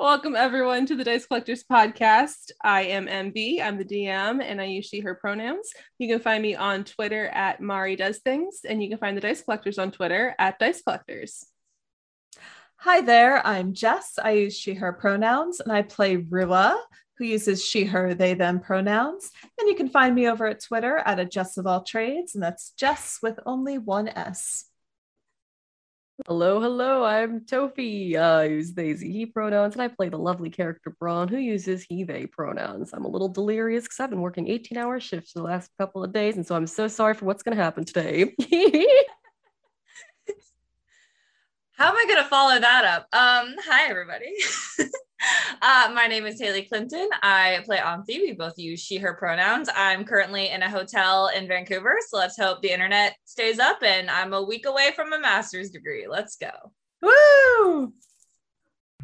Welcome everyone to the Dice Collectors podcast. I am MB. I'm the DM, and I use she/her pronouns. You can find me on Twitter at Mari Does Things, and you can find the Dice Collectors on Twitter at Dice Collectors. Hi there, I'm Jess. I use she, her pronouns, and I play Rua, who uses she, her, they, them pronouns. And you can find me over at Twitter at a Jess of all trades, and that's Jess with only one S. Hello, hello, I'm Tofi. I use they, ze, he pronouns, and I play the lovely character Braun, who uses he, they pronouns. I'm a little delirious because I've been working 18 hour shifts the last couple of days, and so I'm so sorry for what's going to happen today. How am I going to follow that up? Um, hi, everybody. uh, my name is Haley Clinton. I play Auntie. We both use she, her pronouns. I'm currently in a hotel in Vancouver. So let's hope the internet stays up and I'm a week away from a master's degree. Let's go. Woo!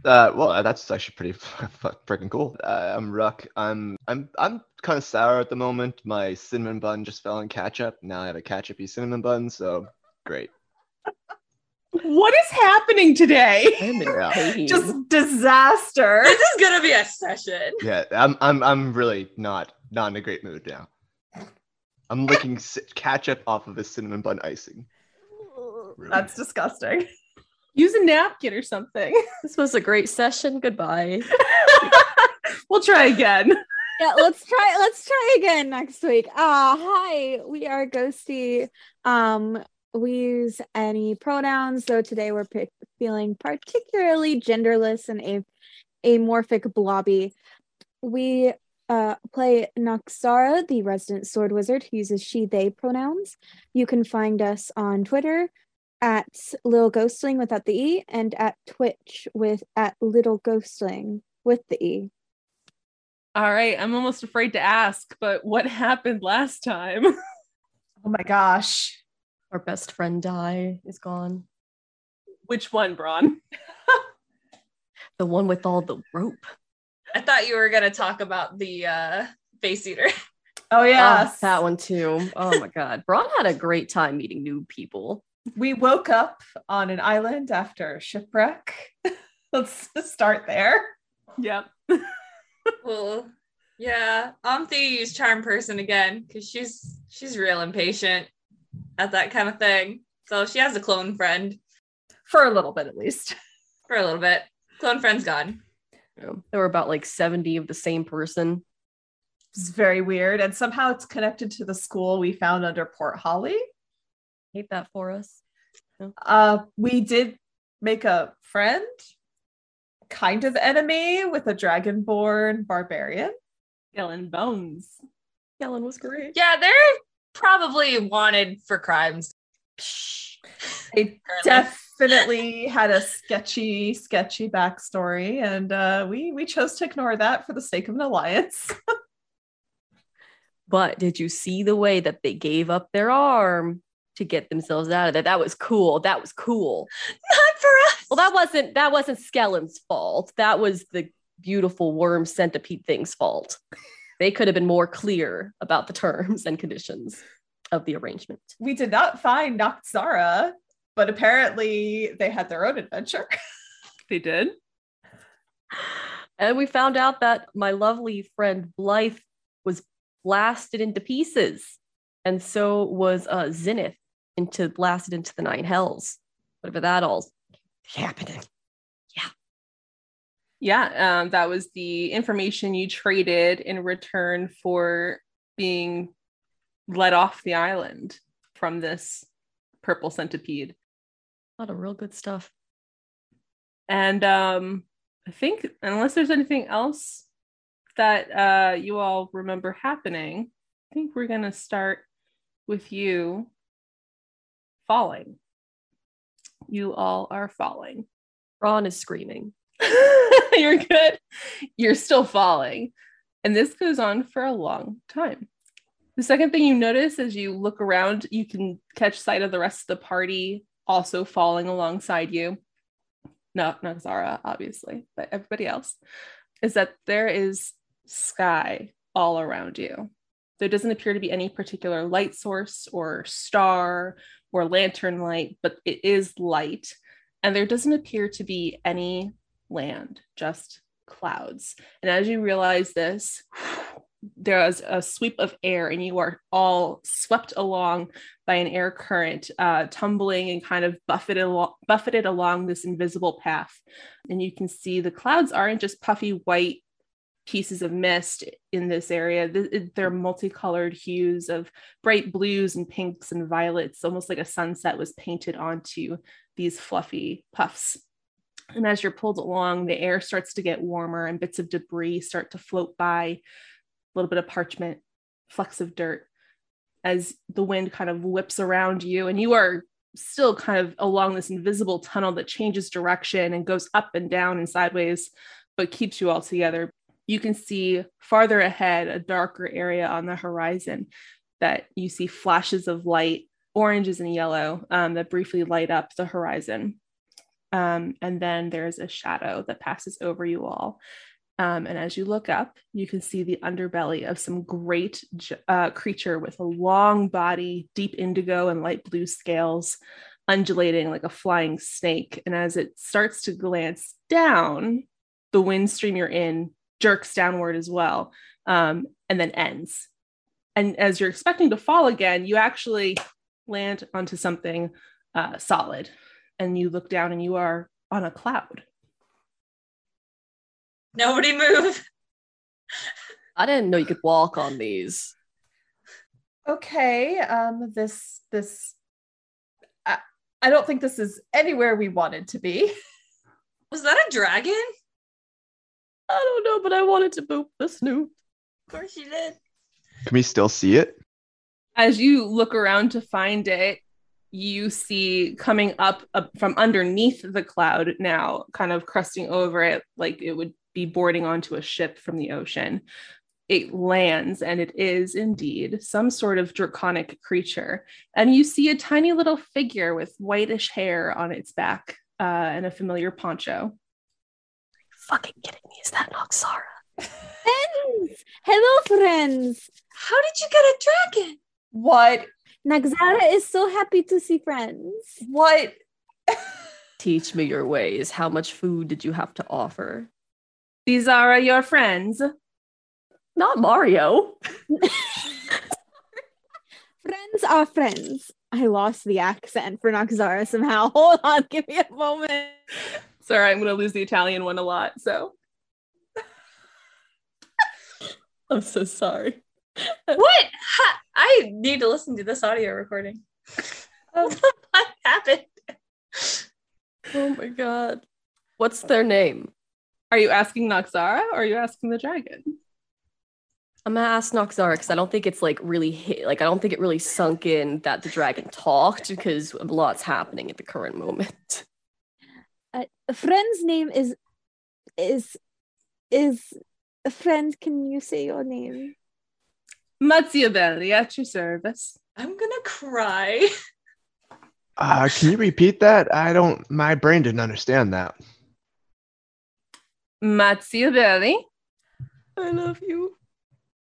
Uh, well, that's actually pretty freaking cool. Uh, I'm Ruck. I'm I'm I'm kind of sour at the moment. My cinnamon bun just fell in ketchup. Now I have a ketchupy cinnamon bun, so great. What is happening today? Yeah. Just disaster. This is going to be a session. Yeah, I'm I'm I'm really not not in a great mood now. I'm licking ci- ketchup off of a cinnamon bun icing. Rude. That's disgusting. Use a napkin or something. this was a great session. Goodbye. we'll try again. yeah, let's try let's try again next week. Uh hi, we are Ghosty. Um we use any pronouns, though today we're pick, feeling particularly genderless and a- amorphic blobby. We uh, play Naxara, the resident sword wizard, who uses she, they pronouns. You can find us on Twitter at Little Ghostling without the E and at Twitch with at Little Ghostling with the E. All right, I'm almost afraid to ask, but what happened last time? Oh my gosh. Our best friend die is gone. Which one, Braun? The one with all the rope. I thought you were going to talk about the uh, face eater. Oh yes. Ah, that one too. Oh my god. Braun had a great time meeting new people. We woke up on an island after shipwreck. Let's start there. Yep. well, yeah. Auntie used charm person again because she's she's real impatient at that kind of thing. So she has a clone friend For a little bit at least. for a little bit. Clone friend's gone. You there were about like 70 of the same person. It's very weird. And somehow it's connected to the school we found under Port Holly. Hate that for us. Uh, we did make a friend, kind of enemy with a dragonborn barbarian. Skeleton bones. Helen was great. Yeah, they're probably wanted for crimes. They definitely had a sketchy, sketchy backstory, and uh, we we chose to ignore that for the sake of an alliance. But did you see the way that they gave up their arm to get themselves out of there? That was cool. That was cool. Not for us. Well, that wasn't that wasn't Skellen's fault. That was the beautiful worm centipede thing's fault. They could have been more clear about the terms and conditions of the arrangement. we did not find Noxara, but apparently they had their own adventure. They did. And we found out that my lovely friend Blythe was blasted into pieces. And so was uh, Zenith into blasted into the nine hells. Whatever that all happening. Yeah, um, that was the information you traded in return for being let off the island from this purple centipede. A lot of real good stuff. And um, I think, unless there's anything else that uh, you all remember happening, I think we're going to start with you falling. You all are falling. Ron is screaming. You're good. You're still falling. And this goes on for a long time. The second thing you notice as you look around, you can catch sight of the rest of the party also falling alongside you. No, not Zara, obviously, but everybody else. Is that there is sky all around you. There doesn't appear to be any particular light source or star or lantern light, but it is light. And there doesn't appear to be any land, just clouds. And as you realize this, there is a sweep of air, and you are all swept along by an air current, uh, tumbling and kind of buffeted, al- buffeted along this invisible path. And you can see the clouds aren't just puffy white pieces of mist in this area. They're multicolored hues of bright blues and pinks and violets, almost like a sunset was painted onto these fluffy puffs. And as you're pulled along, the air starts to get warmer and bits of debris start to float by, a little bit of parchment, flecks of dirt, as the wind kind of whips around you. And you are still kind of along this invisible tunnel that changes direction and goes up and down and sideways, but keeps you all together you can see farther ahead a darker area on the horizon that you see flashes of light, oranges and yellow, um, that briefly light up the horizon. Um, and then there's a shadow that passes over you all. Um, and as you look up, you can see the underbelly of some great uh, creature with a long body, deep indigo and light blue scales, undulating like a flying snake. And as it starts to glance down, the wind stream you're in jerks downward as well um, and then ends and as you're expecting to fall again you actually land onto something uh, solid and you look down and you are on a cloud nobody move i didn't know you could walk on these okay um this this I, I don't think this is anywhere we wanted to be was that a dragon I don't know, but I wanted to boop the snoot. Of course you did. Can we still see it? As you look around to find it, you see coming up, up from underneath the cloud now, kind of crusting over it like it would be boarding onto a ship from the ocean. It lands, and it is indeed some sort of draconic creature. And you see a tiny little figure with whitish hair on its back uh, and a familiar poncho Are you fucking kidding me? Is that Noxara? Friends! Hello, friends! How did you get a dragon? What? Nagzara is so happy to see friends. What? Teach me your ways. How much food did you have to offer? These are your friends. Not Mario. friends are friends. I lost the accent for Noxara somehow. Hold on, give me a moment. Sorry, I'm going to lose the Italian one a lot. So I'm so sorry. What? Ha- I need to listen to this audio recording. what happened? Oh my god. What's their name? Are you asking Noxara or are you asking the dragon? I'm gonna ask Noxara because I don't think it's like really hit, like I don't think it really sunk in that the dragon talked because a lot's happening at the current moment. Uh, a friend's name is is is a friend. Can you say your name? Machiavelli at your service. I'm gonna cry. Uh, can you repeat that? I don't. My brain didn't understand that. Machiavelli. I love you.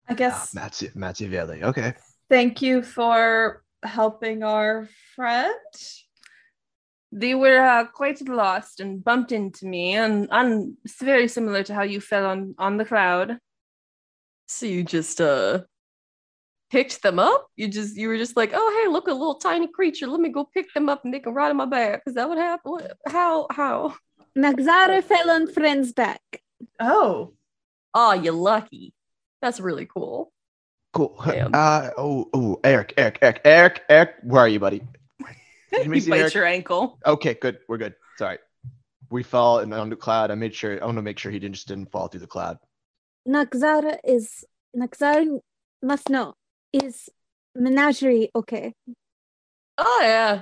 I Ah, guess Mazzi- Machiavelli. Okay. thank you for helping our friend. They were uh, quite lost and bumped into me, and, and it's very similar to how you fell on on the cloud. So you just uh picked them up? You just you were just like, oh hey, look, a little tiny creature. Let me go pick them up and they can ride on my back. Is that what happened? What, how how? Nagzara fell on friend's back. Oh, Oh, you're lucky. That's really cool. Cool. Damn. Uh oh oh Eric Eric Eric Eric Eric where are you, buddy? Can we You bite Eric? your ankle. Okay, good. We're good. Sorry. We fell in on the cloud. I made sure. I want to make sure he didn't just didn't fall through the cloud. Nagzara is Nagzara must know is menagerie okay? Oh yeah.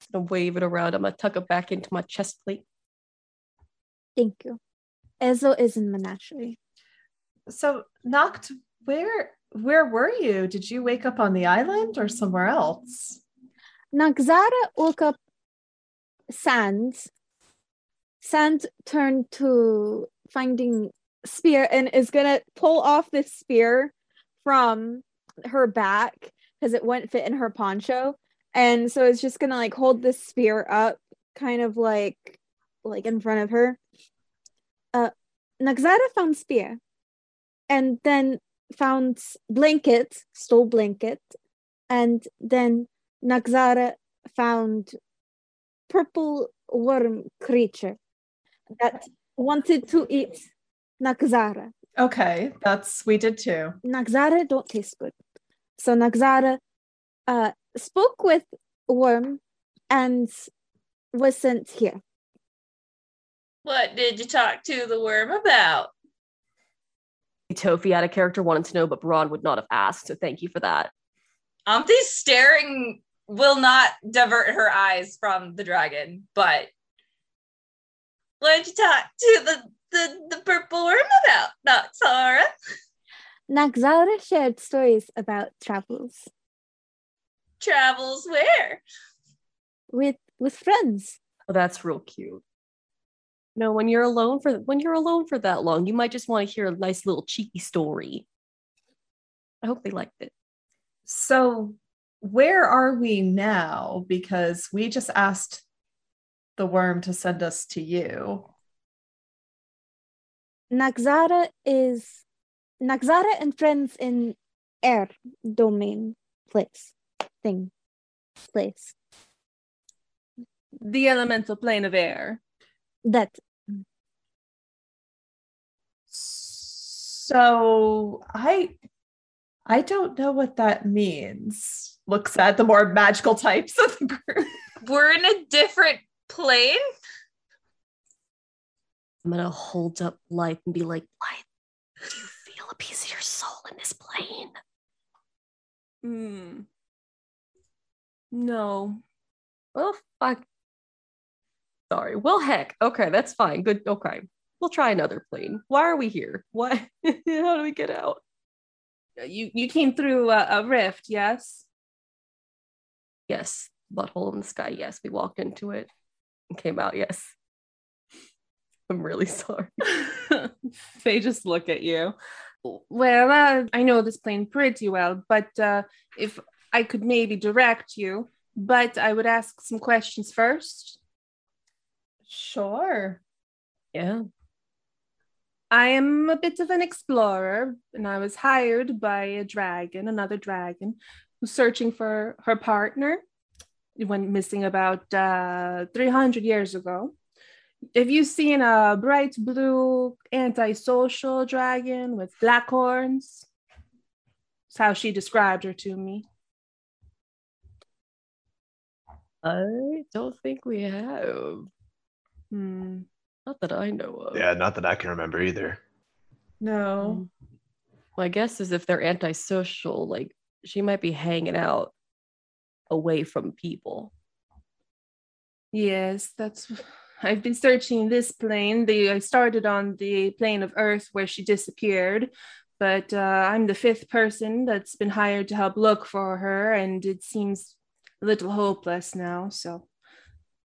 Just gonna wave it around. I'm gonna tuck it back into my chest plate. Thank you. Ezo is in menagerie. so Noct, where where were you? Did you wake up on the island or somewhere else? Nagzara woke up Sand. Sand turned to finding spear and is gonna pull off this spear from her back because it wouldn't fit in her poncho. And so it's just gonna like hold this spear up kind of like like in front of her. Uh Nagzara found spear and then found blanket, stole blanket, and then Nagzara found purple worm creature that wanted to eat Nagzara. Okay, that's we did too. Nagzara don't taste good. So Nagzara uh, spoke with Worm and was sent here. What did you talk to the worm about? Tofi out of character wanted to know, but Braun would not have asked. So thank you for that. Auntie staring will not divert her eyes from the dragon, but what did you talk to the, the, the purple worm about, not Sarah? Nagzara shared stories about travels Travels where? with with friends. Oh, that's real cute. No, when you're alone for when you're alone for that long, you might just want to hear a nice little cheeky story. I hope they liked it. So, where are we now? Because we just asked the worm to send us to you. Nagzara is Nagzara and friends in air domain place thing place The elemental plane of air. that So, I I don't know what that means. Looks at the more magical types of the group. We're in a different plane? I'm gonna hold up Blythe and be like, Blythe, do you feel a piece of your soul in this plane? Hmm. No. Well, fuck. Sorry. Well, heck. Okay, that's fine. Good. Okay. We'll try another plane. Why are we here? What? How do we get out? You you came through a, a rift, yes? Yes. Butthole in the sky. Yes. We walked into it and came out. Yes. I'm really sorry. they just look at you. Well, uh, I know this plane pretty well, but uh, if I could maybe direct you, but I would ask some questions first. Sure. Yeah. I am a bit of an explorer, and I was hired by a dragon, another dragon, who's searching for her partner. It went missing about uh, 300 years ago. Have you seen a bright blue antisocial dragon with black horns? That's how she described her to me. I don't think we have. Hmm. Not that I know of. Yeah, not that I can remember either. No. My guess is if they're antisocial, like she might be hanging out away from people. Yes, that's. I've been searching this plane. The I started on the plane of Earth where she disappeared, but uh, I'm the fifth person that's been hired to help look for her, and it seems a little hopeless now. So, I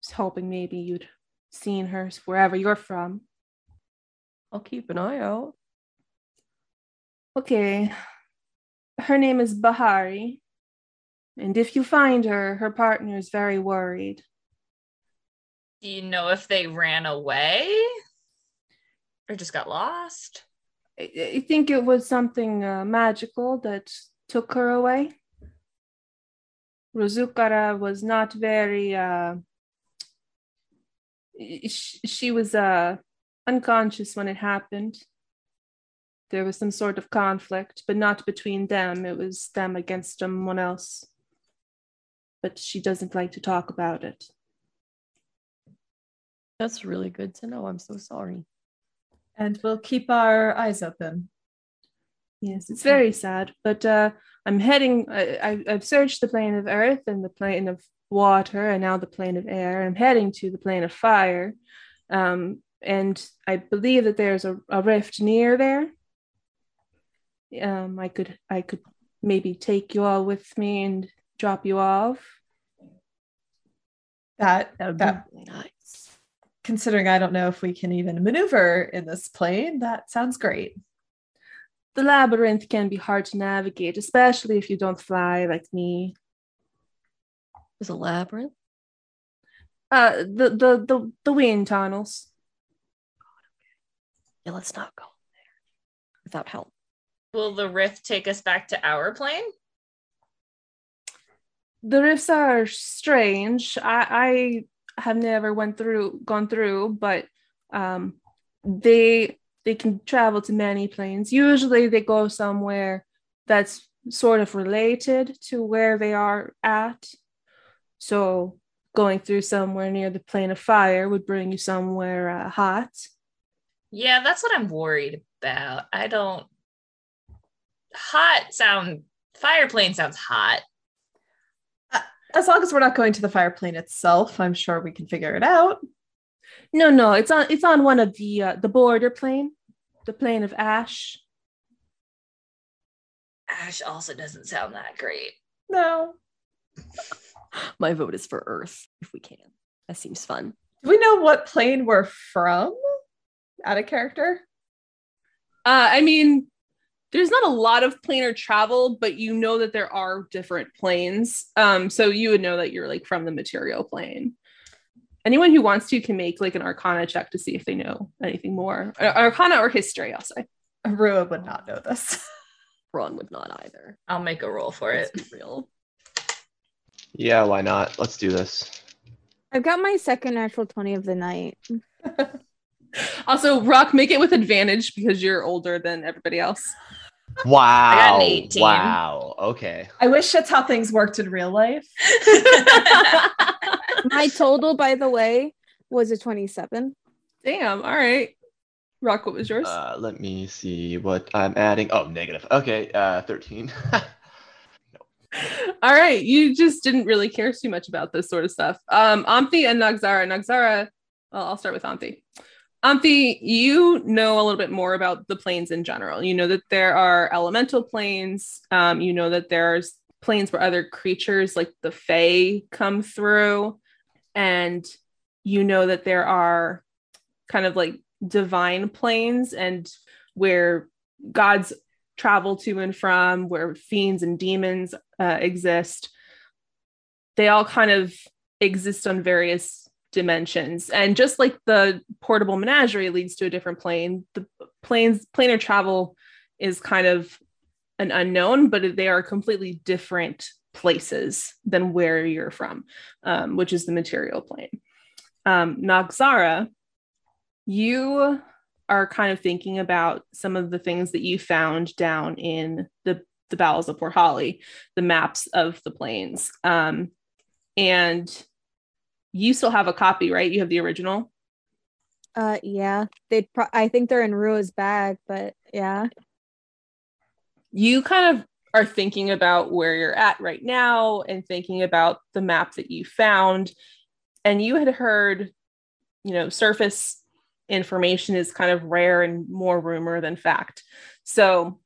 was hoping maybe you'd seen her wherever you're from. I'll keep an eye out. Okay, her name is Bahari, and if you find her, her partner is very worried. Do you know if they ran away or just got lost? I, I think it was something uh, magical that took her away. Rozukara was not very. Uh, sh- she was uh, unconscious when it happened. There was some sort of conflict, but not between them. It was them against someone else. But she doesn't like to talk about it. That's really good to know. I'm so sorry. And we'll keep our eyes open. Yes, it's very sad, but uh, I'm heading. I, I, I've searched the plane of earth and the plane of water, and now the plane of air. I'm heading to the plane of fire, um, and I believe that there's a, a rift near there. Um, I could I could maybe take you all with me and drop you off. That That would that be really nice. Considering I don't know if we can even maneuver in this plane, that sounds great. The labyrinth can be hard to navigate, especially if you don't fly like me. There's a labyrinth. Uh, the the the the wind tunnels. Yeah, let's not go there without help. Will the rift take us back to our plane? The rifts are strange. I, I have never went through gone through, but um, they they can travel to many planes. Usually they go somewhere that's sort of related to where they are at. So going through somewhere near the plane of fire would bring you somewhere uh, hot. Yeah, that's what I'm worried about. I don't. Hot sound. Fire plane sounds hot. As long as we're not going to the fire plane itself, I'm sure we can figure it out. No, no, it's on it's on one of the uh, the border plane, the plane of ash. Ash also doesn't sound that great. No. My vote is for Earth if we can. That seems fun. Do we know what plane we're from? Out of character? Uh, I mean, there's not a lot of planar travel, but you know that there are different planes. Um, so you would know that you're like from the material plane. Anyone who wants to can make like an Arcana check to see if they know anything more. Arcana or history, I'll say. Rua would not know this. Ron would not either. I'll make a roll for it. Let's be real. Yeah, why not? Let's do this. I've got my second natural 20 of the night. Also, Rock, make it with advantage because you're older than everybody else. Wow. an 18. Wow. Okay. I wish that's how things worked in real life. My total, by the way, was a 27. Damn. All right. Rock, what was yours? Uh, let me see what I'm adding. Oh, negative. Okay. Uh, 13. All right. You just didn't really care too much about this sort of stuff. Um, Amphi and Nagzara. Nagzara, well, I'll start with Amphi. Amphi, you know a little bit more about the planes in general. You know that there are elemental planes. Um, you know that there's planes where other creatures like the Fae come through. And you know that there are kind of like divine planes and where gods travel to and from, where fiends and demons uh, exist. They all kind of exist on various dimensions. And just like the portable menagerie leads to a different plane, the planes planar travel is kind of an unknown, but they are completely different places than where you're from, um, which is the material plane. Um, Nagzara, you are kind of thinking about some of the things that you found down in the the bowels of Port Holly, the maps of the planes. Um, and you still have a copy, right? You have the original. Uh, yeah, they. Pro- I think they're in Rua's bag, but yeah. You kind of are thinking about where you're at right now and thinking about the map that you found. And you had heard, you know, surface information is kind of rare and more rumor than fact. So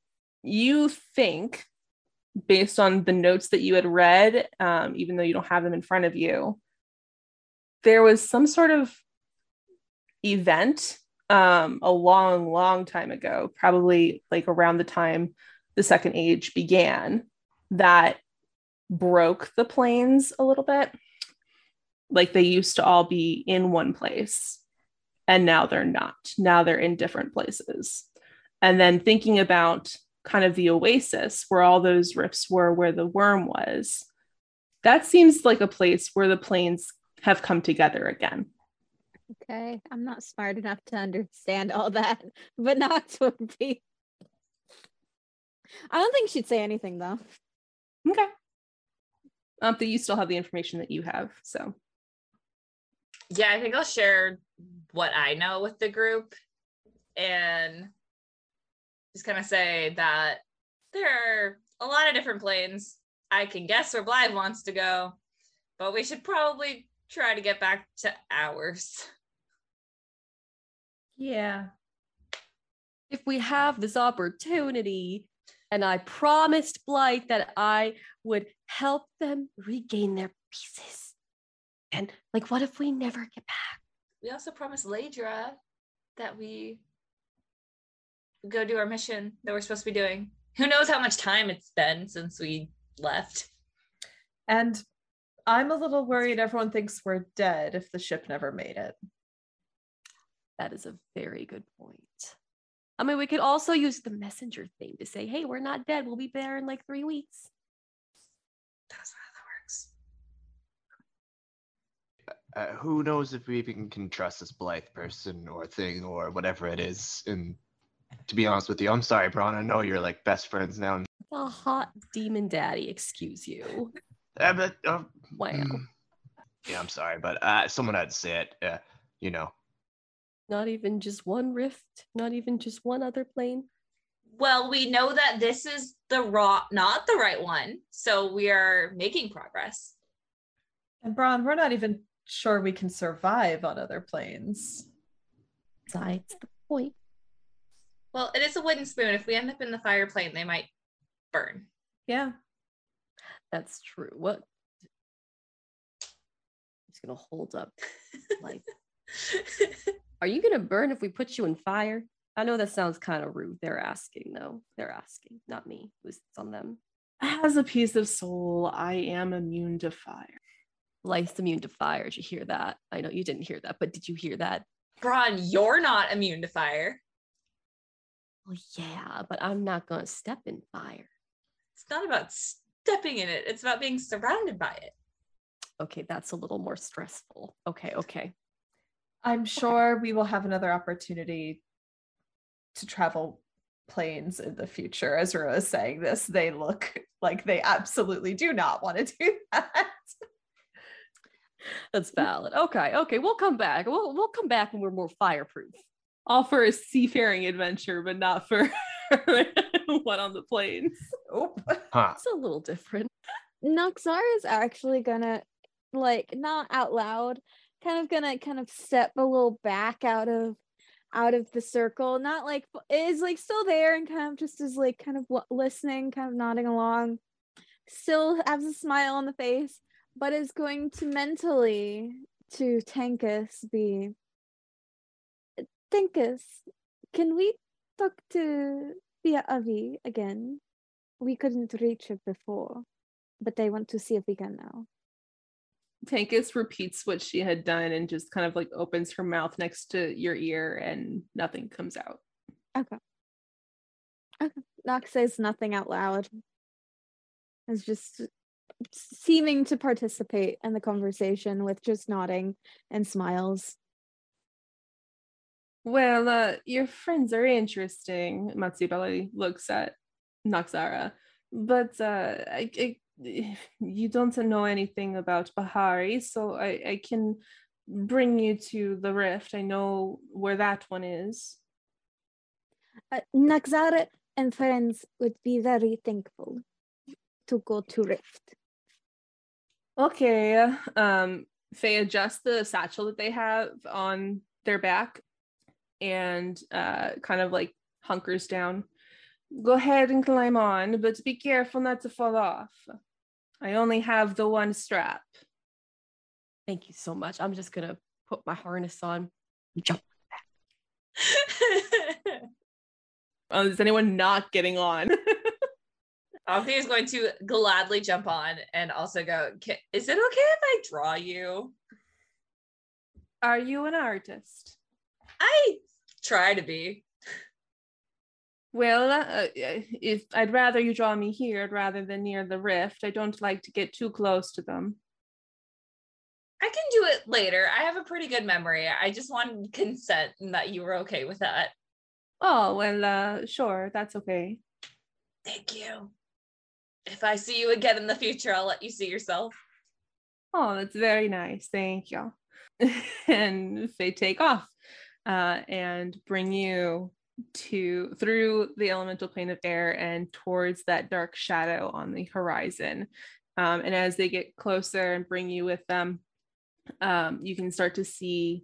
you think, based on the notes that you had read, um, even though you don't have them in front of you, there was some sort of event um, a long, long time ago, probably like around the time the second age began, that broke the planes a little bit. Like they used to all be in one place, and now they're not. Now they're in different places. And then thinking about kind of the oasis where all those rifts were, where the worm was, that seems like a place where the planes have come together again. Okay, I'm not smart enough to understand all that, but Nox would be. I don't think she'd say anything though. Okay. Um, but you still have the information that you have. So Yeah, I think I'll share what I know with the group and just kind of say that there are a lot of different planes. I can guess where Blythe wants to go, but we should probably try to get back to ours. Yeah. If we have this opportunity, and I promised Blythe that I would help them regain their pieces. And like, what if we never get back? We also promised Ladra that we go do our mission that we're supposed to be doing. Who knows how much time it's been since we left? And I'm a little worried everyone thinks we're dead if the ship never made it. That is a very good point. I mean, we could also use the messenger thing to say, hey, we're not dead. We'll be there in like three weeks. That's not how that works. Uh, who knows if we even can trust this Blythe person or thing or whatever it is? And to be honest with you, I'm sorry, Braun. I know you're like best friends now. A hot demon daddy, excuse you. Uh, but, uh, Wow. mm, yeah, I'm sorry, but uh, someone had to say it. Uh, you know, Not even just one rift, not even just one other plane. Well, we know that this is the raw, not the right one. So we are making progress. And Braun, we're not even sure we can survive on other planes. Besides the point. Well, it is a wooden spoon. If we end up in the fire plane, they might burn. Yeah. That's true. What? I'm just gonna hold up. Like, are you gonna burn if we put you in fire? I know that sounds kind of rude. They're asking, though. They're asking, not me. It's on them. As a piece of soul, I am immune to fire. Life's immune to fire. Did you hear that? I know you didn't hear that, but did you hear that? Braun, you're not immune to fire. Well, yeah, but I'm not gonna step in fire. It's not about stepping in it, it's about being surrounded by it. Okay, that's a little more stressful. Okay, okay. I'm sure we will have another opportunity to travel planes in the future. As Rua is saying this, they look like they absolutely do not want to do that. That's valid. Okay, okay. We'll come back. We'll we'll come back when we're more fireproof. All for a seafaring adventure, but not for one on the planes. Oop. huh? It's a little different. Noxar is actually gonna like not out loud, kind of gonna kind of step a little back out of out of the circle. Not like is like still there and kind of just is like kind of listening, kind of nodding along. Still has a smile on the face, but is going to mentally to Tankus be Tankus, can we talk to Via Avi again? We couldn't reach her before but I want to see if we can now. Tankus repeats what she had done and just kind of like opens her mouth next to your ear and nothing comes out. Okay. Okay. Nox says nothing out loud. Is just seeming to participate in the conversation with just nodding and smiles. Well, uh, your friends are interesting. Matsubali looks at Noxara, but uh, I, I, you don't know anything about Bahari, so I, I can bring you to the rift. I know where that one is. Uh, Naxara and friends would be very thankful to go to Rift. Okay. Um, Faye adjusts the satchel that they have on their back and uh, kind of like hunkers down. Go ahead and climb on, but be careful not to fall off. I only have the one strap. Thank you so much. I'm just gonna put my harness on. Jump. Oh, is anyone not getting on? Alfie is going to gladly jump on and also go, Is it okay if I draw you? Are you an artist? I try to be. Well, uh, if I'd rather you draw me here rather than near the rift. I don't like to get too close to them. I can do it later. I have a pretty good memory. I just wanted consent and that you were okay with that. Oh, well, uh, sure, that's okay. Thank you. If I see you again in the future, I'll let you see yourself. Oh, that's very nice. Thank you. and they take off uh, and bring you to through the elemental plane of air and towards that dark shadow on the horizon. Um, and as they get closer and bring you with them, um, you can start to see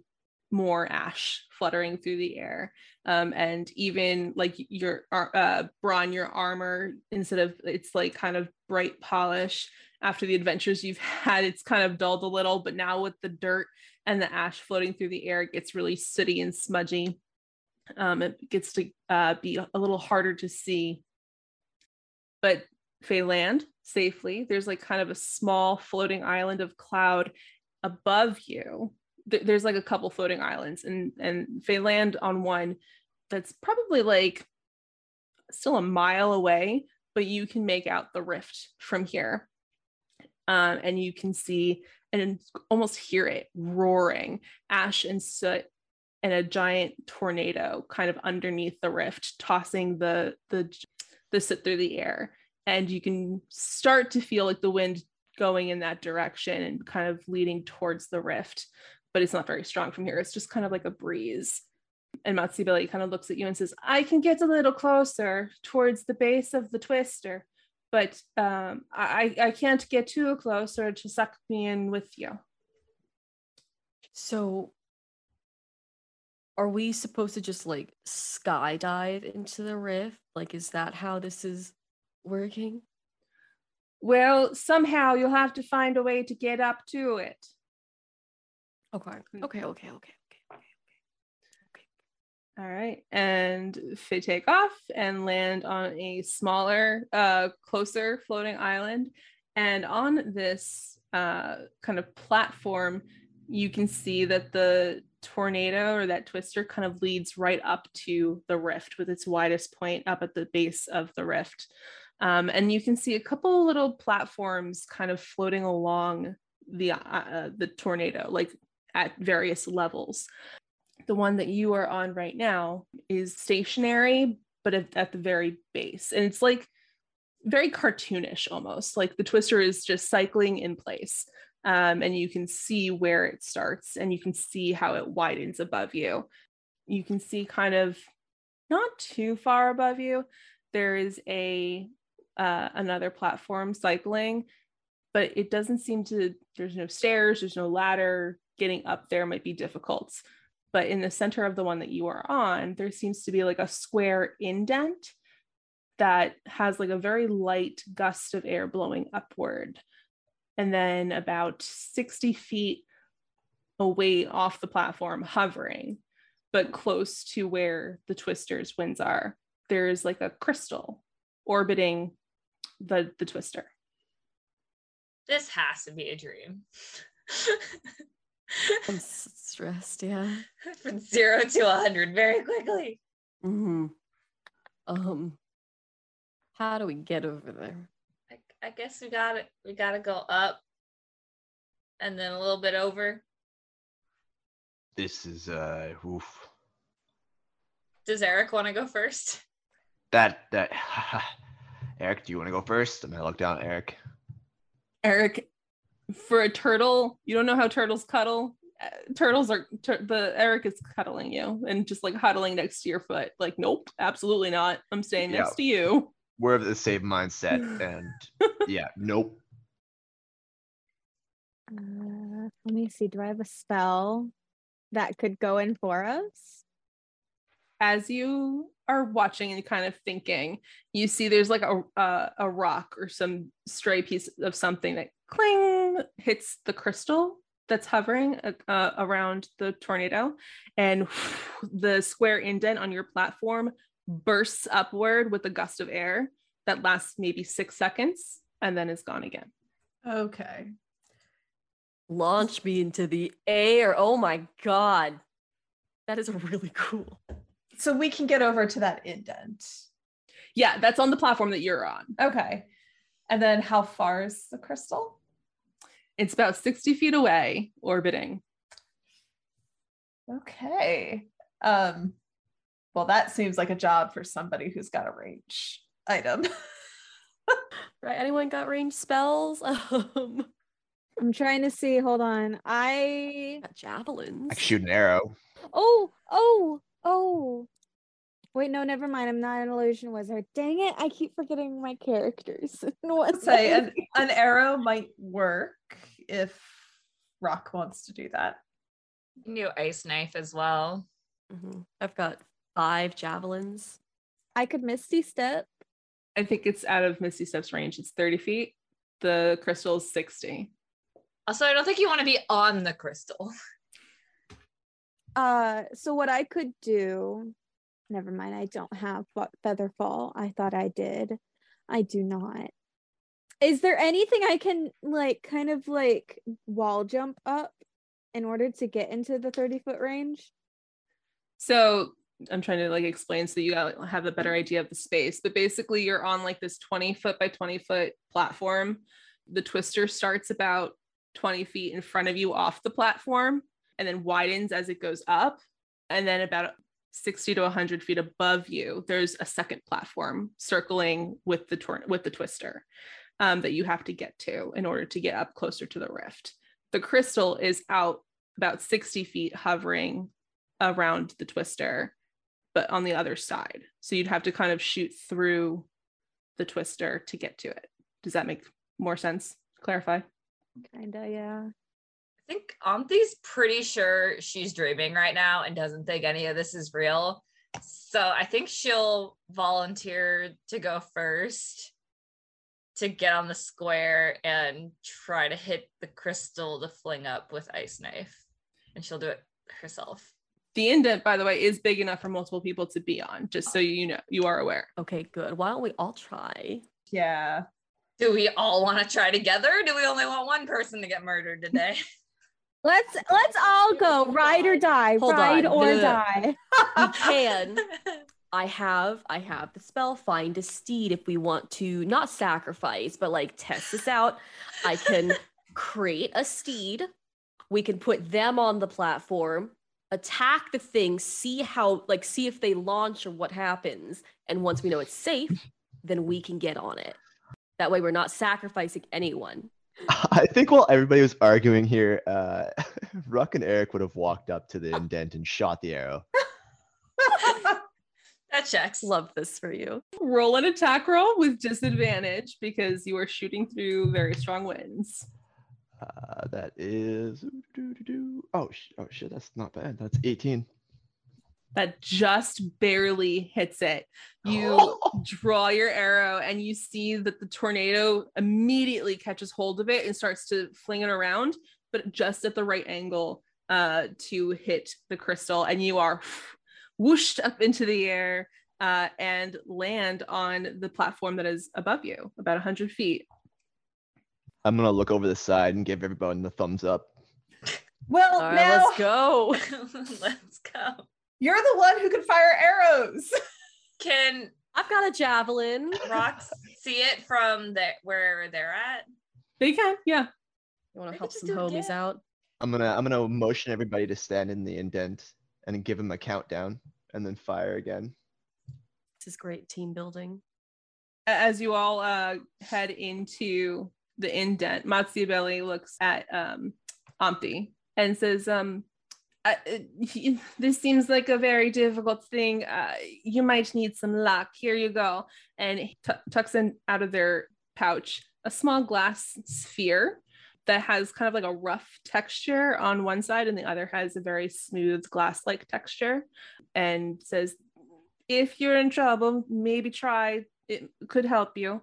more ash fluttering through the air. Um, and even like your uh, brawn, your armor, instead of it's like kind of bright polish after the adventures you've had, it's kind of dulled a little. But now with the dirt and the ash floating through the air, gets really sooty and smudgy. Um, it gets to uh, be a little harder to see. But they land safely. There's like kind of a small floating island of cloud above you. Th- there's like a couple floating islands, and and they land on one. that's probably like still a mile away, but you can make out the rift from here. Um, and you can see and almost hear it roaring, ash and soot and a giant tornado kind of underneath the rift, tossing the the the soot through the air. And you can start to feel like the wind going in that direction and kind of leading towards the rift, but it's not very strong from here. It's just kind of like a breeze. And Matsibeli kind of looks at you and says, I can get a little closer towards the base of the twister, but um, I, I can't get too close or to suck me in with you. So are we supposed to just like skydive into the rift? Like, is that how this is working? Well, somehow you'll have to find a way to get up to it. Okay. Okay. Okay. Okay. Okay. Okay. All right. And they take off and land on a smaller, uh, closer floating island. And on this uh, kind of platform, you can see that the tornado or that twister kind of leads right up to the rift with its widest point up at the base of the rift. Um, and you can see a couple little platforms kind of floating along the uh, uh, the tornado, like at various levels. The one that you are on right now is stationary, but at, at the very base, and it's like very cartoonish almost. Like the twister is just cycling in place um, and you can see where it starts and you can see how it widens above you. You can see kind of not too far above you. There is a uh, another platform cycling, but it doesn't seem to. There's no stairs. There's no ladder. Getting up there might be difficult. But in the center of the one that you are on, there seems to be like a square indent that has like a very light gust of air blowing upward and then about 60 feet away off the platform, hovering, but close to where the twister's winds are, there's like a crystal orbiting the, the twister. This has to be a dream. I'm stressed, yeah. From zero to a hundred very quickly. Mm-hmm. Um, how do we get over there? I guess we got it. We got to go up, and then a little bit over. This is uh, oof. Does Eric want to go first? That that. Eric, do you want to go first? I'm gonna look down at Eric. Eric, for a turtle, you don't know how turtles cuddle. Uh, turtles are tur- the Eric is cuddling you and just like huddling next to your foot. Like, nope, absolutely not. I'm staying Yeah. next to you. We're of the same mindset, and yeah, nope. Uh, let me see. Do I have a spell that could go in for us? as you are watching and kind of thinking, you see there's like a a, a rock or some stray piece of something that cling hits the crystal that's hovering uh, uh, around the tornado, and the square indent on your platform bursts upward with a gust of air that lasts maybe six seconds and then is gone again. Okay. Launch me into the air. Oh my god. That is really cool. So we can get over to that indent. Yeah, that's on the platform that you're on. Okay. And then how far is the crystal? It's about 60 feet away, orbiting. Okay. Um well that seems like a job for somebody who's got a range item. Right? Anyone got range spells? Um I'm trying to see. Hold on. I got javelins. I can shoot an arrow. oh oh oh. Wait, no, never mind. I'm not an illusion wizard. Dang it! I keep forgetting my characters. What Say an, an arrow might work if Rock wants to do that. New ice knife as well. Mhm. I've got five javelins. I could misty step. I think it's out of Misty Step's range. It's 30 feet. The crystal is 60. Also, I don't think you want to be on the crystal. Uh, so what I could do, never mind, I don't have fe- Featherfall. I thought I did. I do not. Is there anything I can like kind of like wall jump up in order to get into the 30 foot range? So I'm trying to like explain so you have a better idea of the space. But basically, you're on like this 20 foot by 20 foot platform. The twister starts about 20 feet in front of you off the platform and then widens as it goes up. And then about 60 to 100 feet above you, there's a second platform circling with the tor- with the twister um, that you have to get to in order to get up closer to the rift. The crystal is out about 60 feet hovering around the twister, but on the other side. So you'd have to kind of shoot through the twister to get to it. Does that make more sense? Clarify? Kinda, yeah. I think Aunty's pretty sure she's dreaming right now and doesn't think any of this is real. So I think she'll volunteer to go first to get on the square and try to hit the crystal to fling up with ice knife. And she'll do it herself. The indent, by the way, is big enough for multiple people to be on, just so you know, you are aware. Okay, good. Why don't we all try? Yeah. Do we all want to try together? do we only want one person to get murdered today? Let's let's all go ride or die, Hold ride on. or no. die. We can. I have I have the spell find a steed if we want to not sacrifice, but like test this out. I can create a steed. We can put them on the platform, attack the thing, see how like see if they launch or what happens. And once we know it's safe, then we can get on it. That way we're not sacrificing anyone. I think while everybody was arguing here, uh, Ruck and Eric would have walked up to the indent and shot the arrow. that checks. Love this for you. Roll an attack roll with disadvantage because you are shooting through very strong winds. Uh, that is oh sh- oh shit, that's not bad. That's 18. That just barely hits it. You draw your arrow and you see that the tornado immediately catches hold of it and starts to fling it around, but just at the right angle uh, to hit the crystal. And you are whooshed up into the air uh, and land on the platform that is above you, about 100 feet. I'm gonna look over the side and give everybody the thumbs up. Well, All right, now let's go. Let's go. You're the one who can fire arrows. Can I've got a javelin. rocks see it from the where they're at? They can, yeah. You want to help some homies out? I'm gonna I'm gonna motion everybody to stand in the indent and give them a countdown and then fire again. This is great team building. as you all uh, head into the indent, Matsubeli looks at um, Ampti and says, um, uh, uh, this seems like a very difficult thing. Uh, you might need some luck. Here you go. And he tu- tucks in out of their pouch a small glass sphere that has kind of like a rough texture on one side, and the other has a very smooth glass like texture, and says, if you're in trouble, maybe try. It could help you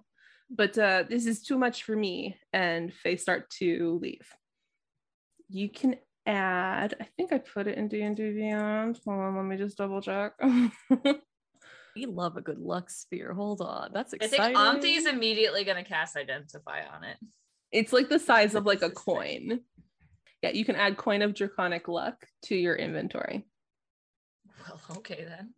but uh, this is too much for me. And they start to leave. You can add, I think I put it in D&D Beyond. Hold on, let me just double check. We love a good luck sphere. Hold on. That's exciting. I exciting. think Auntie's immediately gonna cast identify on it. it's like the size of like a This is great. coin. Yeah, you can add coin of draconic luck to your inventory. Well, okay then.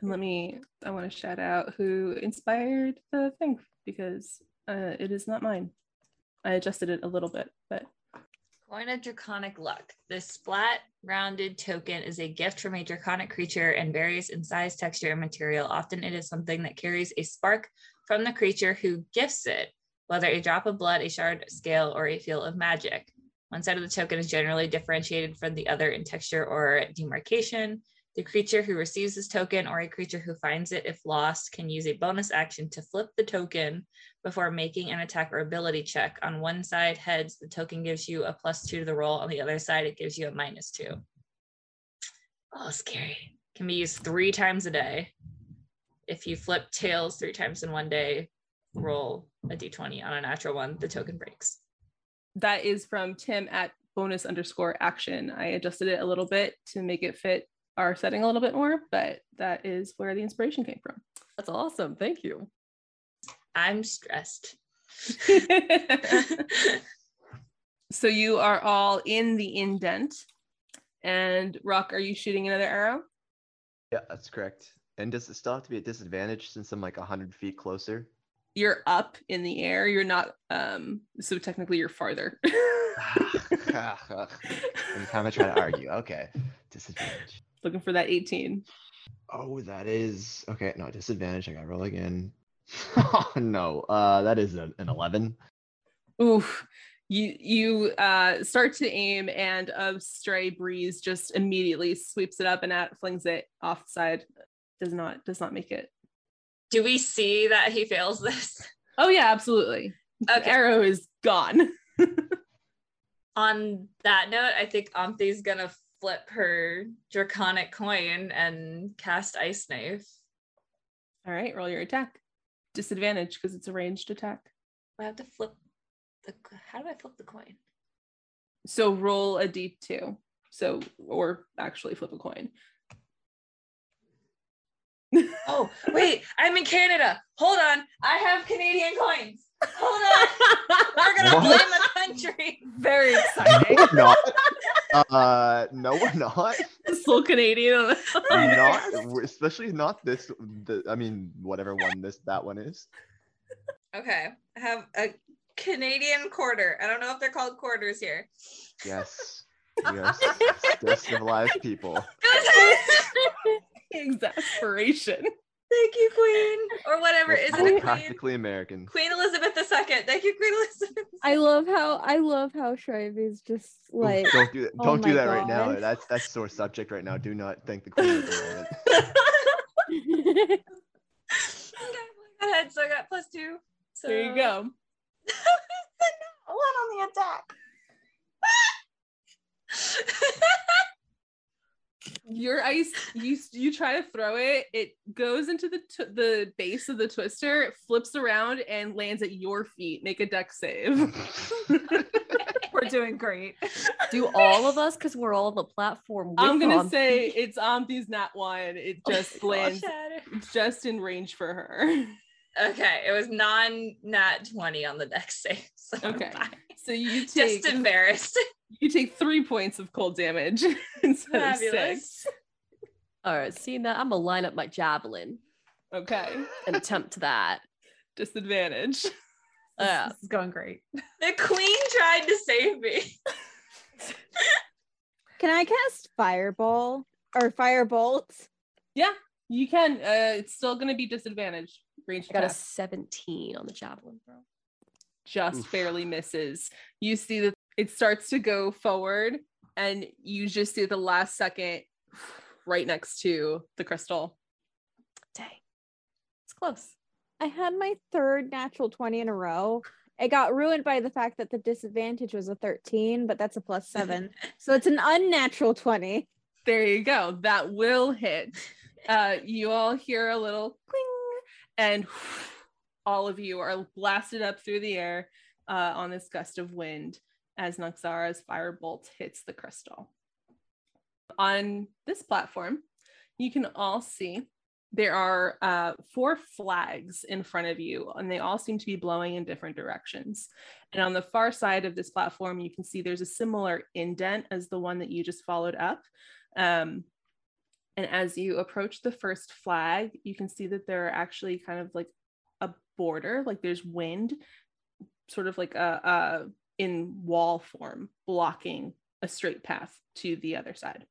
And let me, I want to shout out who inspired the thing because uh, it is not mine. I adjusted it a little bit, but Coin of Draconic Luck. This splat rounded token is a gift from a draconic creature and varies in size, texture, and material. Often it is something that carries a spark from the creature who gifts it, whether a drop of blood, a shard, scale, or a field of magic. One side of the token is generally differentiated from the other in texture or demarcation. The creature who receives this token or a creature who finds it if lost can use a bonus action to flip the token before making an attack or ability check. On one side, heads, the token gives you a plus two to the roll. On the other side, it gives you a minus two. Oh, scary. Can be used three times a day. If you flip tails three times in one day, roll a d20 on a natural one, the token breaks. that is from Tim at bonus underscore action. I adjusted it a little bit to make it fit our setting a little bit more, but that is where the inspiration came from. That's awesome. Thank you. I'm stressed. so you are all in the indent. And Rock, are you shooting another arrow? Yeah, that's correct. And does it still have to be a disadvantage since I'm like 100 feet closer? You're up in the air. You're not um so technically you're farther. Every time I try to argue. Okay. Disadvantage. Looking for that 18. Oh, that is okay. No, disadvantage. I gotta roll again. Oh no. Uh that is an, an 11. Oof. You you uh start to aim and a stray breeze just immediately sweeps it up and at flings it off the side. Does not does not make it. Do we see that he fails this? Oh yeah, absolutely. The arrow is gone. On that note, I think Omthi's gonna flip her draconic coin and cast Ice Knife. All right, roll your attack. Disadvantage because it's a ranged attack. I have to flip the. How do I flip the coin? So roll a d2. So or actually flip a coin. Oh, wait, I'm in Canada. Hold on. I have Canadian coins. Hold on. We're gonna What? blame the country. Very exciting. No, not. Uh, no, we're not. Full Canadian. Not. Especially not this. The, I mean, whatever one this that one is. Okay. I have a Canadian quarter. I don't know if they're called quarters here. Yes. Yes. Still civilized people. Exasperation. Thank you, Queen. Or whatever. Is all it a Queen? practically American. Queen Elizabeth II. Thank you, Queen Elizabeth. I love how I love how Shrive is just Ooh, like don't do that. oh Don't do my that right now. That's that's sore subject right now. Do not thank the queen at the moment. okay, go ahead. So I got plus two. So There you go. One on the attack. Your ice, you you try to throw it. It goes into the t- the base of the twister, it flips around and lands at your feet. Make a Dex save. We're doing great. Do all of us because we're all on the platform. With I'm gonna Omthi. say it's Omthi's nat one. It Oh just God. lands just in range for her. Okay, it was non nat 20 on the Dex save. So I'm Okay. Fine. So you take Just embarrassed. you take three points of cold damage instead of Fabulous. six. All right, seeing that, I'm gonna line up my javelin Okay. and attempt that. Disadvantage. Yeah. This is going great. The queen tried to save me. Can I cast fireball or firebolt? Yeah, you can. Uh, it's still gonna be disadvantage. Range I got a 17 on the javelin, bro. Just Oof. barely misses. You see that it starts to go forward, and you just see the last second, right next to the crystal. Dang. It's close. I had my third natural 20 in a row. It got ruined by the fact that the disadvantage was a 13, but that's a plus seven. so it's an unnatural 20. There you go. That will hit. Uh, you all hear a little cling, and all of you are blasted up through the air uh, on this gust of wind as Naxara's firebolt hits the crystal. On this platform, you can all see there are uh, four flags in front of you, and they all seem to be blowing in different directions. And on the far side of this platform, you can see there's a similar indent as the one that you just followed up. Um, and as you approach the first flag, you can see that there are actually kind of like border, like there's wind, sort of like a, a in wall form, blocking a straight path to the other side.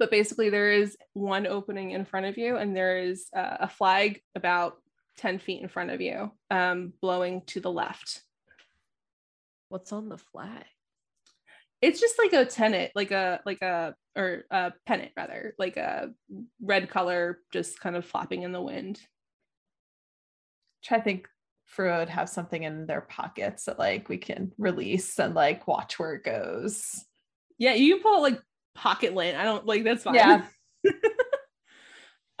But basically, there is one opening in front of you, and there is uh, a flag about 10 feet in front of you, um, blowing to the left. What's on the flag? it's just like a tenant like a like a or a pennant rather like a red color just kind of flapping in the wind Try to think Fru would have something in their pockets that like we can release and like watch where it goes. yeah you can pull like pocket lint i don't like that's fine Yeah.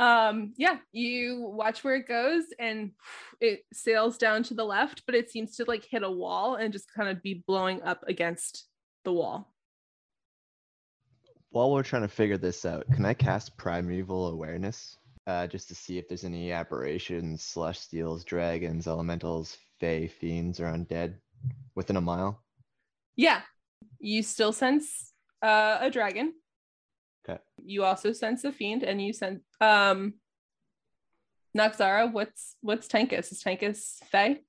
um yeah you watch where it goes and it sails down to the left but it seems to like hit a wall and just kind of be blowing up against the wall While we're trying to figure this out, can I cast Primeval Awareness? Uh, just to see if there's any aberrations, celestials, dragons, elementals, fae, fiends, or undead within a mile. yeah you still sense uh, a dragon Okay. You also sense a fiend, and you sense um. Noxara, what's what's Tankus? Is Tankus Fey?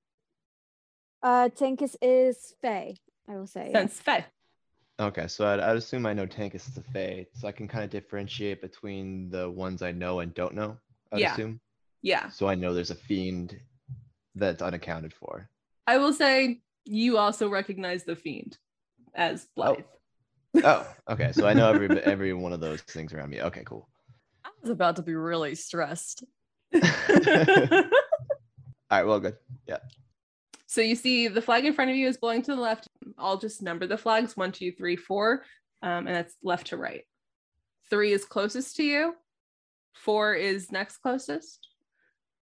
Uh, Tankus is Fey. I will say. Sense Fey. Okay, so I'd, I'd assume I know Tankus is a Fae, so I can kind of differentiate between the ones I know and don't know. I'd Yeah. assume. Yeah, So I know there's a fiend that's unaccounted for. I will say you also recognize the fiend as oh. Blythe. Oh, okay. So I know every every one of those things around me. Okay, cool. I was about to be really stressed. All right, well, good. Yeah. So you see the flag in front of you is blowing to the left. I'll just number the flags one, two, three, four, um, and that's left to right. Three is closest to you. Four is next closest.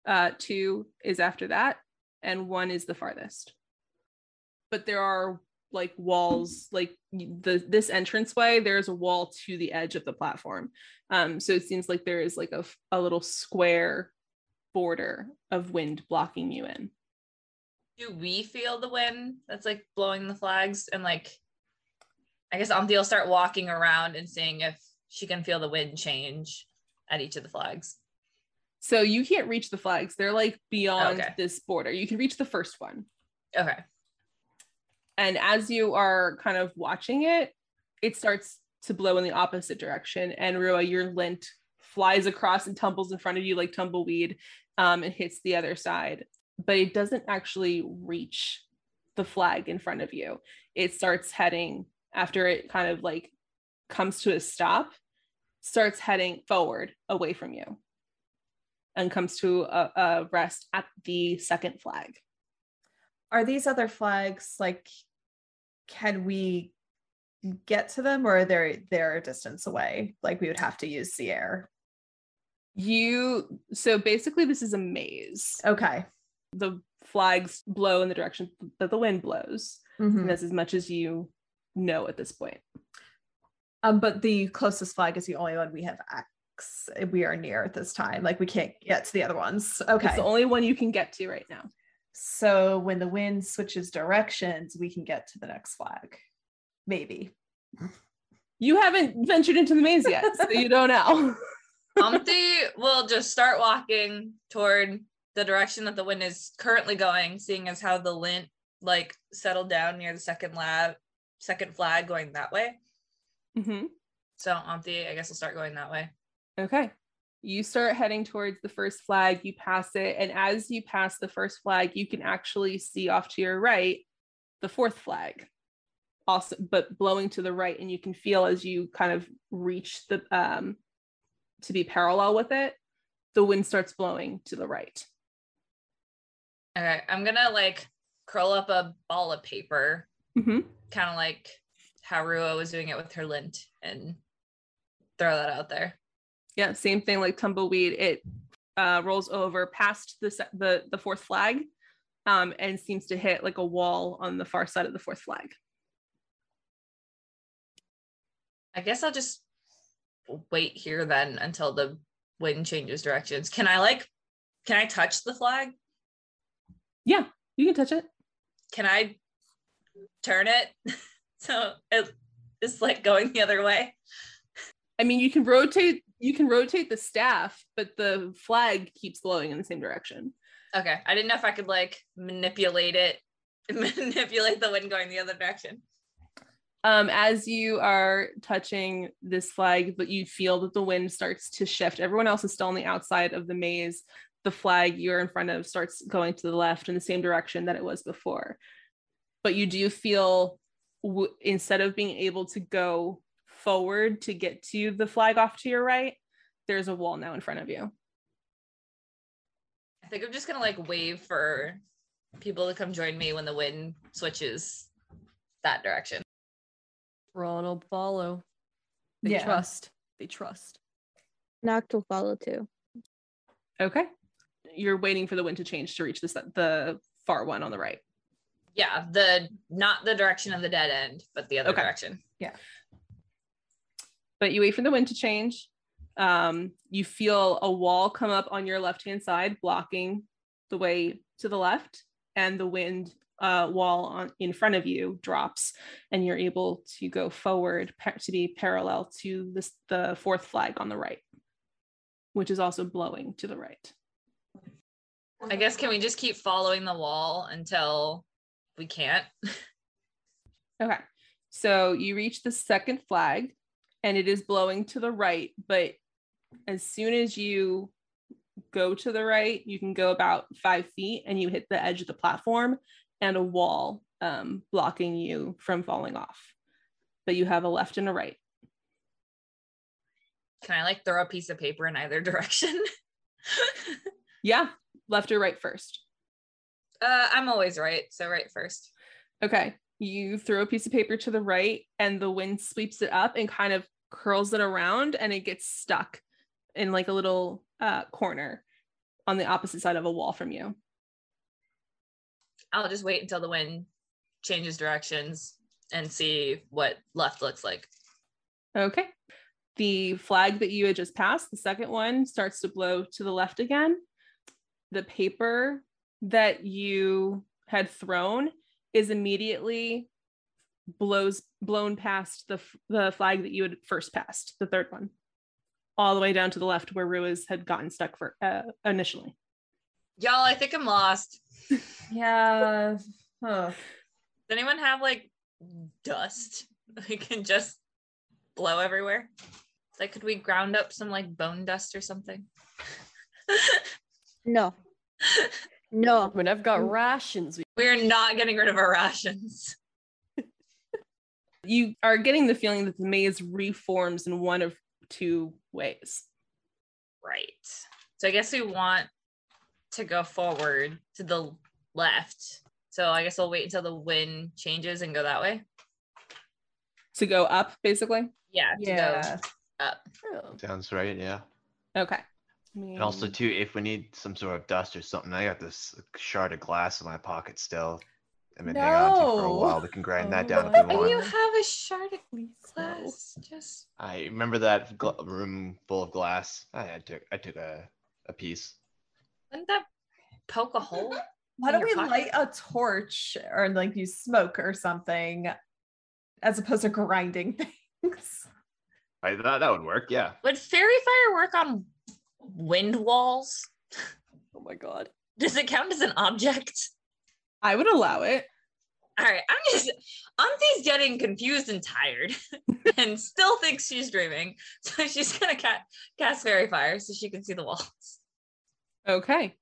Uh, two is after that, and one is the farthest. But there are like walls, like the this entranceway. There's a wall to the edge of the platform. Um, so it seems like there is like a, a little square border of wind blocking you in. Do we feel the wind that's like blowing the flags? And like, I guess Omthi will start walking around and seeing if she can feel the wind change at each of the flags. So you can't reach the flags. They're like beyond Okay. this border. You can reach the first one. Okay. And as you are kind of watching it, it starts to blow in the opposite direction. And Rua, your lint flies across and tumbles in front of you like tumbleweed um, and hits the other side. But it doesn't actually reach the flag in front of you. It starts heading after it kind of like comes to a stop, starts heading forward away from you and comes to a, a rest at the second flag. Are these other flags like can we get to them or are they they're a distance away? Like we would have to use the air. You so basically this is a maze. Okay. The flags blow in the direction that the wind blows. Mhm. And that's as much as you know at this point. Um, but the closest flag is the only one we have X we are near at this time. Like we can't get to the other ones. Okay. It's the only one you can get to right now. So when the wind switches directions, we can get to the next flag. Maybe. You haven't ventured into the maze yet, so you don't know. Omthi will just start walking toward the direction that the wind is currently going, seeing as how the lint like settled down near the second lab, second flag going that way. Mhm. So Omthi, I guess, will start going that way. Okay. You start heading towards the first flag, you pass it, and as you pass the first flag, you can actually see off to your right the fourth flag. Also, but blowing to the right, and you can feel as you kind of reach the um to be parallel with it, the wind starts blowing to the right. Okay, I'm gonna like curl up a ball of paper, Mhm. kind of like how Rua was doing it with her lint, and throw that out there. Yeah, same thing like tumbleweed. It uh, rolls over past the se- the the fourth flag, um, and seems to hit like a wall on the far side of the fourth flag. I guess I'll just wait here then until the wind changes directions. Can I like, can I touch the flag? Yeah, you can touch it. Can I turn it so it is like going the other way? I mean, you can rotate. You can rotate the staff, but the flag keeps blowing in the same direction. Okay, I didn't know if I could like manipulate it, manipulate the wind going the other direction. Um, as you are touching this flag, but you feel that the wind starts to shift. Everyone else is still on the outside of the maze. The flag you're in front of starts going to the left in the same direction that it was before. But you do feel w- instead of being able to go forward to get to the flag off to your right, there's a wall now in front of you. I think I'm just gonna like wave for people to come join me when the wind switches that direction. Ron will follow. They Yeah. trust. They trust. Noct will follow too. Okay. You're waiting for the wind to change to reach the, the far one on the right. Yeah, the not the direction of the dead end, but the other Okay. direction. Yeah. But you wait for the wind to change. Um, you feel a wall come up on your left hand side, blocking the way to the left, and the wind uh, wall on in front of you drops, and you're able to go forward pa- to be parallel to this the fourth flag on the right, which is also blowing to the right. I guess can we just keep following the wall until we can't? Okay. So you reach the second flag and it is blowing to the right, but as soon as you go to the right, you can go about five feet and you hit the edge of the platform and a wall um, blocking you from falling off. But you have a left and a right. Can I like throw a piece of paper in either direction? Yeah, left or right first. uh, I'm always right, so right first. Okay. You throw a piece of paper to the right and the wind sweeps it up and kind of curls it around and it gets stuck in like a little uh, corner on the opposite side of a wall from you. I'll just wait until the wind changes directions and see what left looks like. Okay. The flag that you had just passed, the second one, starts to blow to the left again. The paper that you had thrown is immediately blows blown past the the flag that you had first passed, the third one, all the way down to the left where Rua's had gotten stuck for uh, initially. Y'all, I think I'm lost. Yeah. Huh. Does anyone have like dust we can just blow everywhere? Like, could we ground up some like bone dust or something? No. No. When I've got mm. rations. We- We're not getting rid of our rations. You are getting the feeling that the maze reforms in one of two ways. Right. So I guess we want to go forward to the left. So I guess I'll wait until the wind changes and go that way. To go up, basically. Yeah. To Yeah. go up. Oh. Sounds right, yeah. Okay. And also too, if we need some sort of dust or something, I got this shard of glass in my pocket still. I've been hanging on to for a while. We can grind that Oh down if we oh, want. you have a shard of glass. Just I remember that gl- room full of glass. I, I took I took a, a piece. wouldn't that poke a hole? Why don't we pocket? light a torch or like use smoke or something as opposed to grinding things? I, thought that would work, yeah. Would faerie fire work on wind walls? oh my god. Does it count as an object? I would allow it. All right, I'm just Auntie's getting confused and tired, and still thinks she's dreaming. So she's gonna ca- cast faerie fire so she can see the walls. Okay.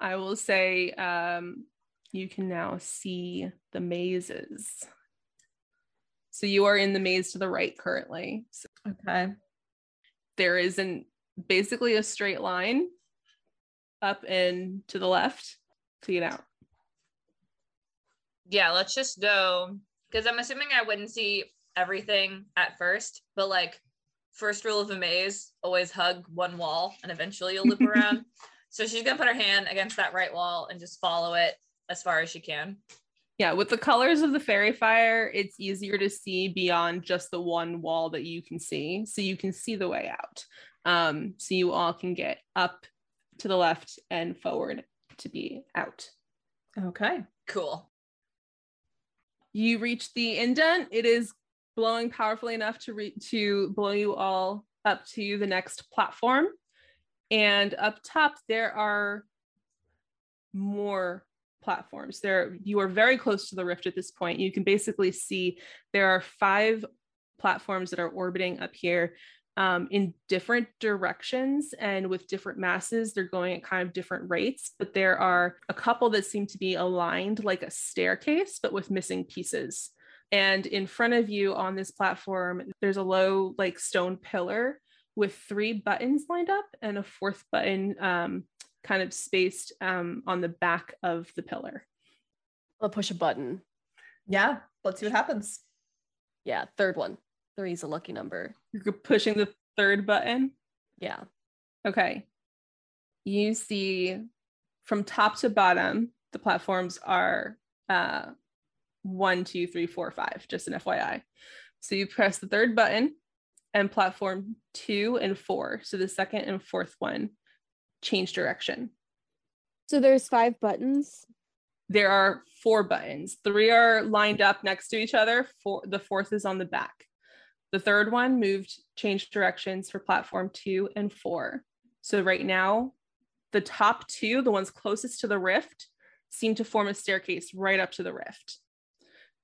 I will say um, you can now see the mazes. So you are in the maze to the right currently. So Okay. there is an basically a straight line up and to the left to get out. Yeah, let's just go because I'm assuming I wouldn't see everything at first, but like first rule of the maze, always hug one wall and eventually you'll loop around. So she's gonna put her hand against that right wall and just follow it as far as she can. Yeah, with the colors of the faerie fire, it's easier to see beyond just the one wall that you can see. So you can see the way out. Um, so you all can get up to the left and forward to be out. Okay. Cool. You reach the indent. It is blowing powerfully enough to re- to blow you all up to the next platform. And up top there are more platforms. There you are very close to the rift at this point. You can basically see there are five platforms that are orbiting up here um, in different directions and with different masses. They're going at kind of different rates, but there are a couple that seem to be aligned like a staircase, but with missing pieces. And in front of you on this platform, there's a low, like stone pillar with three buttons lined up and a fourth button um, kind of spaced um, on the back of the pillar. I'll push a button. Yeah. Let's see what happens. Yeah, third one. Three is a lucky number. You're pushing the third button. Yeah. Okay. You see from top to bottom, the platforms are uh, one, two, three, four, five, just an FYI. So you press the third button and platform two and four. So the second and fourth one change direction. So there's five buttons. there are four buttons. Three are lined up next to each other. Four, the fourth is on the back. The third one moved, changed directions for platform two and four. So right now, the top two, the ones closest to the rift, seem to form a staircase right up to the rift.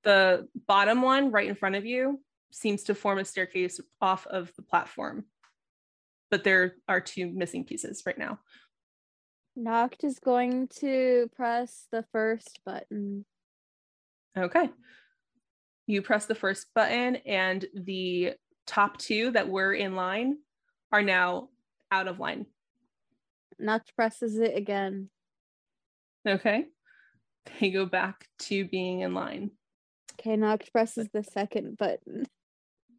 The bottom one, right in front of you, seems to form a staircase off of the platform. But there are two missing pieces right now. Noct is going to press the first button. Okay. You press the first button, and the top two that were in line are now out of line. Noct presses it again. Okay. They go back to being in line. Okay, Noct presses the second button.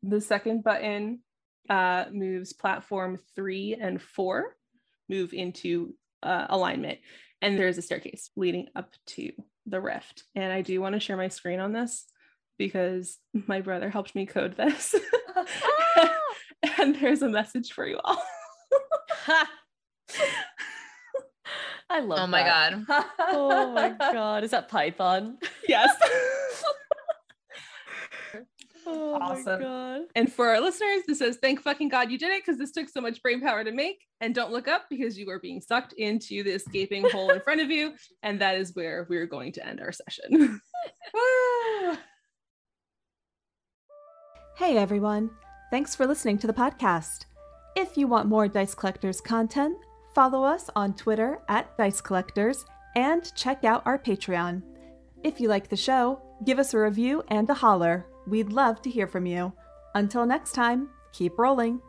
The second button uh, moves platform three and four, move into uh, alignment. And there's a staircase leading up to the rift. And I do want to share my screen on this because my brother helped me code this. Ah. and there's a message for you all. I love Oh my that. god. Oh my god. Is that Python? yes. Oh my Awesome. god. And for our listeners, this says, thank fucking God you did it because this took so much brain power to make. And don't look up because you are being sucked into the escaping hole in front of you. And that is where we're going to end our session. Hey everyone, thanks for listening to the podcast. If you want more Dice Collectors content, follow us on Twitter at Dice Collectors and check out our Patreon. If you like the show, give us a review and a holler. We'd love to hear from you. Until next time, keep rolling.